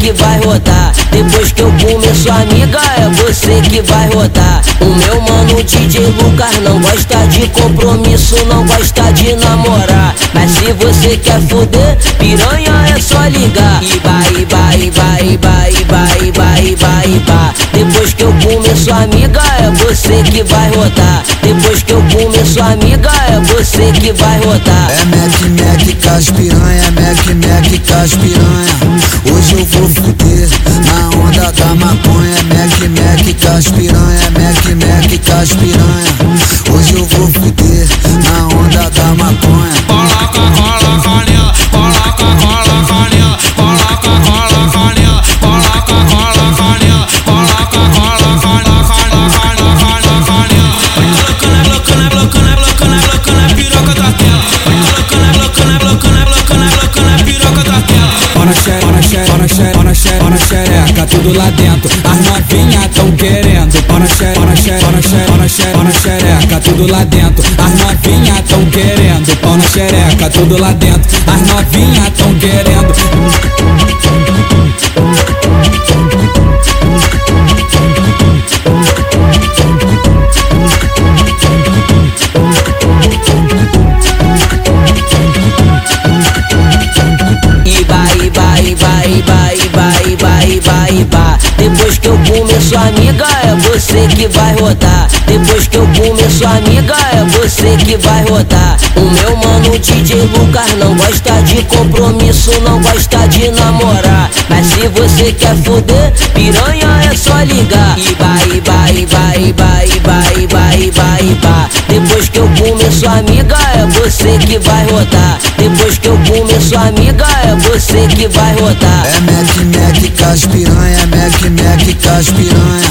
que vai rodar. Depois que eu comer sua amiga, é você que vai rodar. O meu mano DJ Lucas não gosta de compromisso, não gosta de namorar. Mas se você quer foder, piranha é só ligar. Vai, vai, vai, vai, vai, vai, vai, vai. Depois que eu comer sua amiga, é você que vai rodar. Depois que eu comer sua amiga, é você que vai rodar. É Mac Mac com as piranha, Mac Com as piranha. Hoje eu vou fuder na onda da maconha. Mac Mac com as piranha, Mac Mac com as piranha. Hoje eu vou fuder xereca, tudo lá dentro. As novinhas tão querendo. Ona xere, ona xere, ona xere, ona xere, ona xereca, tudo lá dentro. As novinhas tão querendo. Pau na xereca, tudo lá dentro. As novinhas tão querendo. Vai, vai. Depois que eu comer sua amiga, é você que vai rodar. Depois que eu comer sua amiga, é você que vai rodar. O meu mano DJ Lucas não gosta de compromisso, não gosta de namorar. Mas se você quer foder, piranha é só ligar. E vai, vai, vai, vai, vai, vai, vai, vai. Depois que eu comer sua amiga, é você que vai rodar. Depois que eu comer sua amiga, é você que vai rodar. É Mac Mac com as piranha, Mac Mac com as piranha.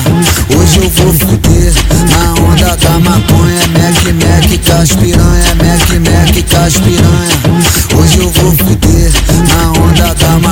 Hoje eu vou fuder na onda da maconha. Mac Mac com as piranha, Mac Mac com as piranha. Hoje eu vou fuder na onda da maconha.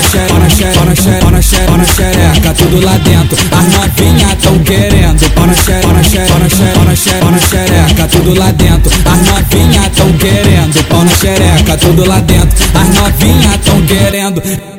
Tela. Ona xere, ona xere, ona xere, ona xere, ona xereca, tudo lá dentro. As novinhas tão querendo. Ona xere, ona xere, ona xere, ona xere, ona xereca, tudo lá dentro. As novinhas tão querendo. Pau na xereca, tudo lá dentro. As novinhas tão querendo.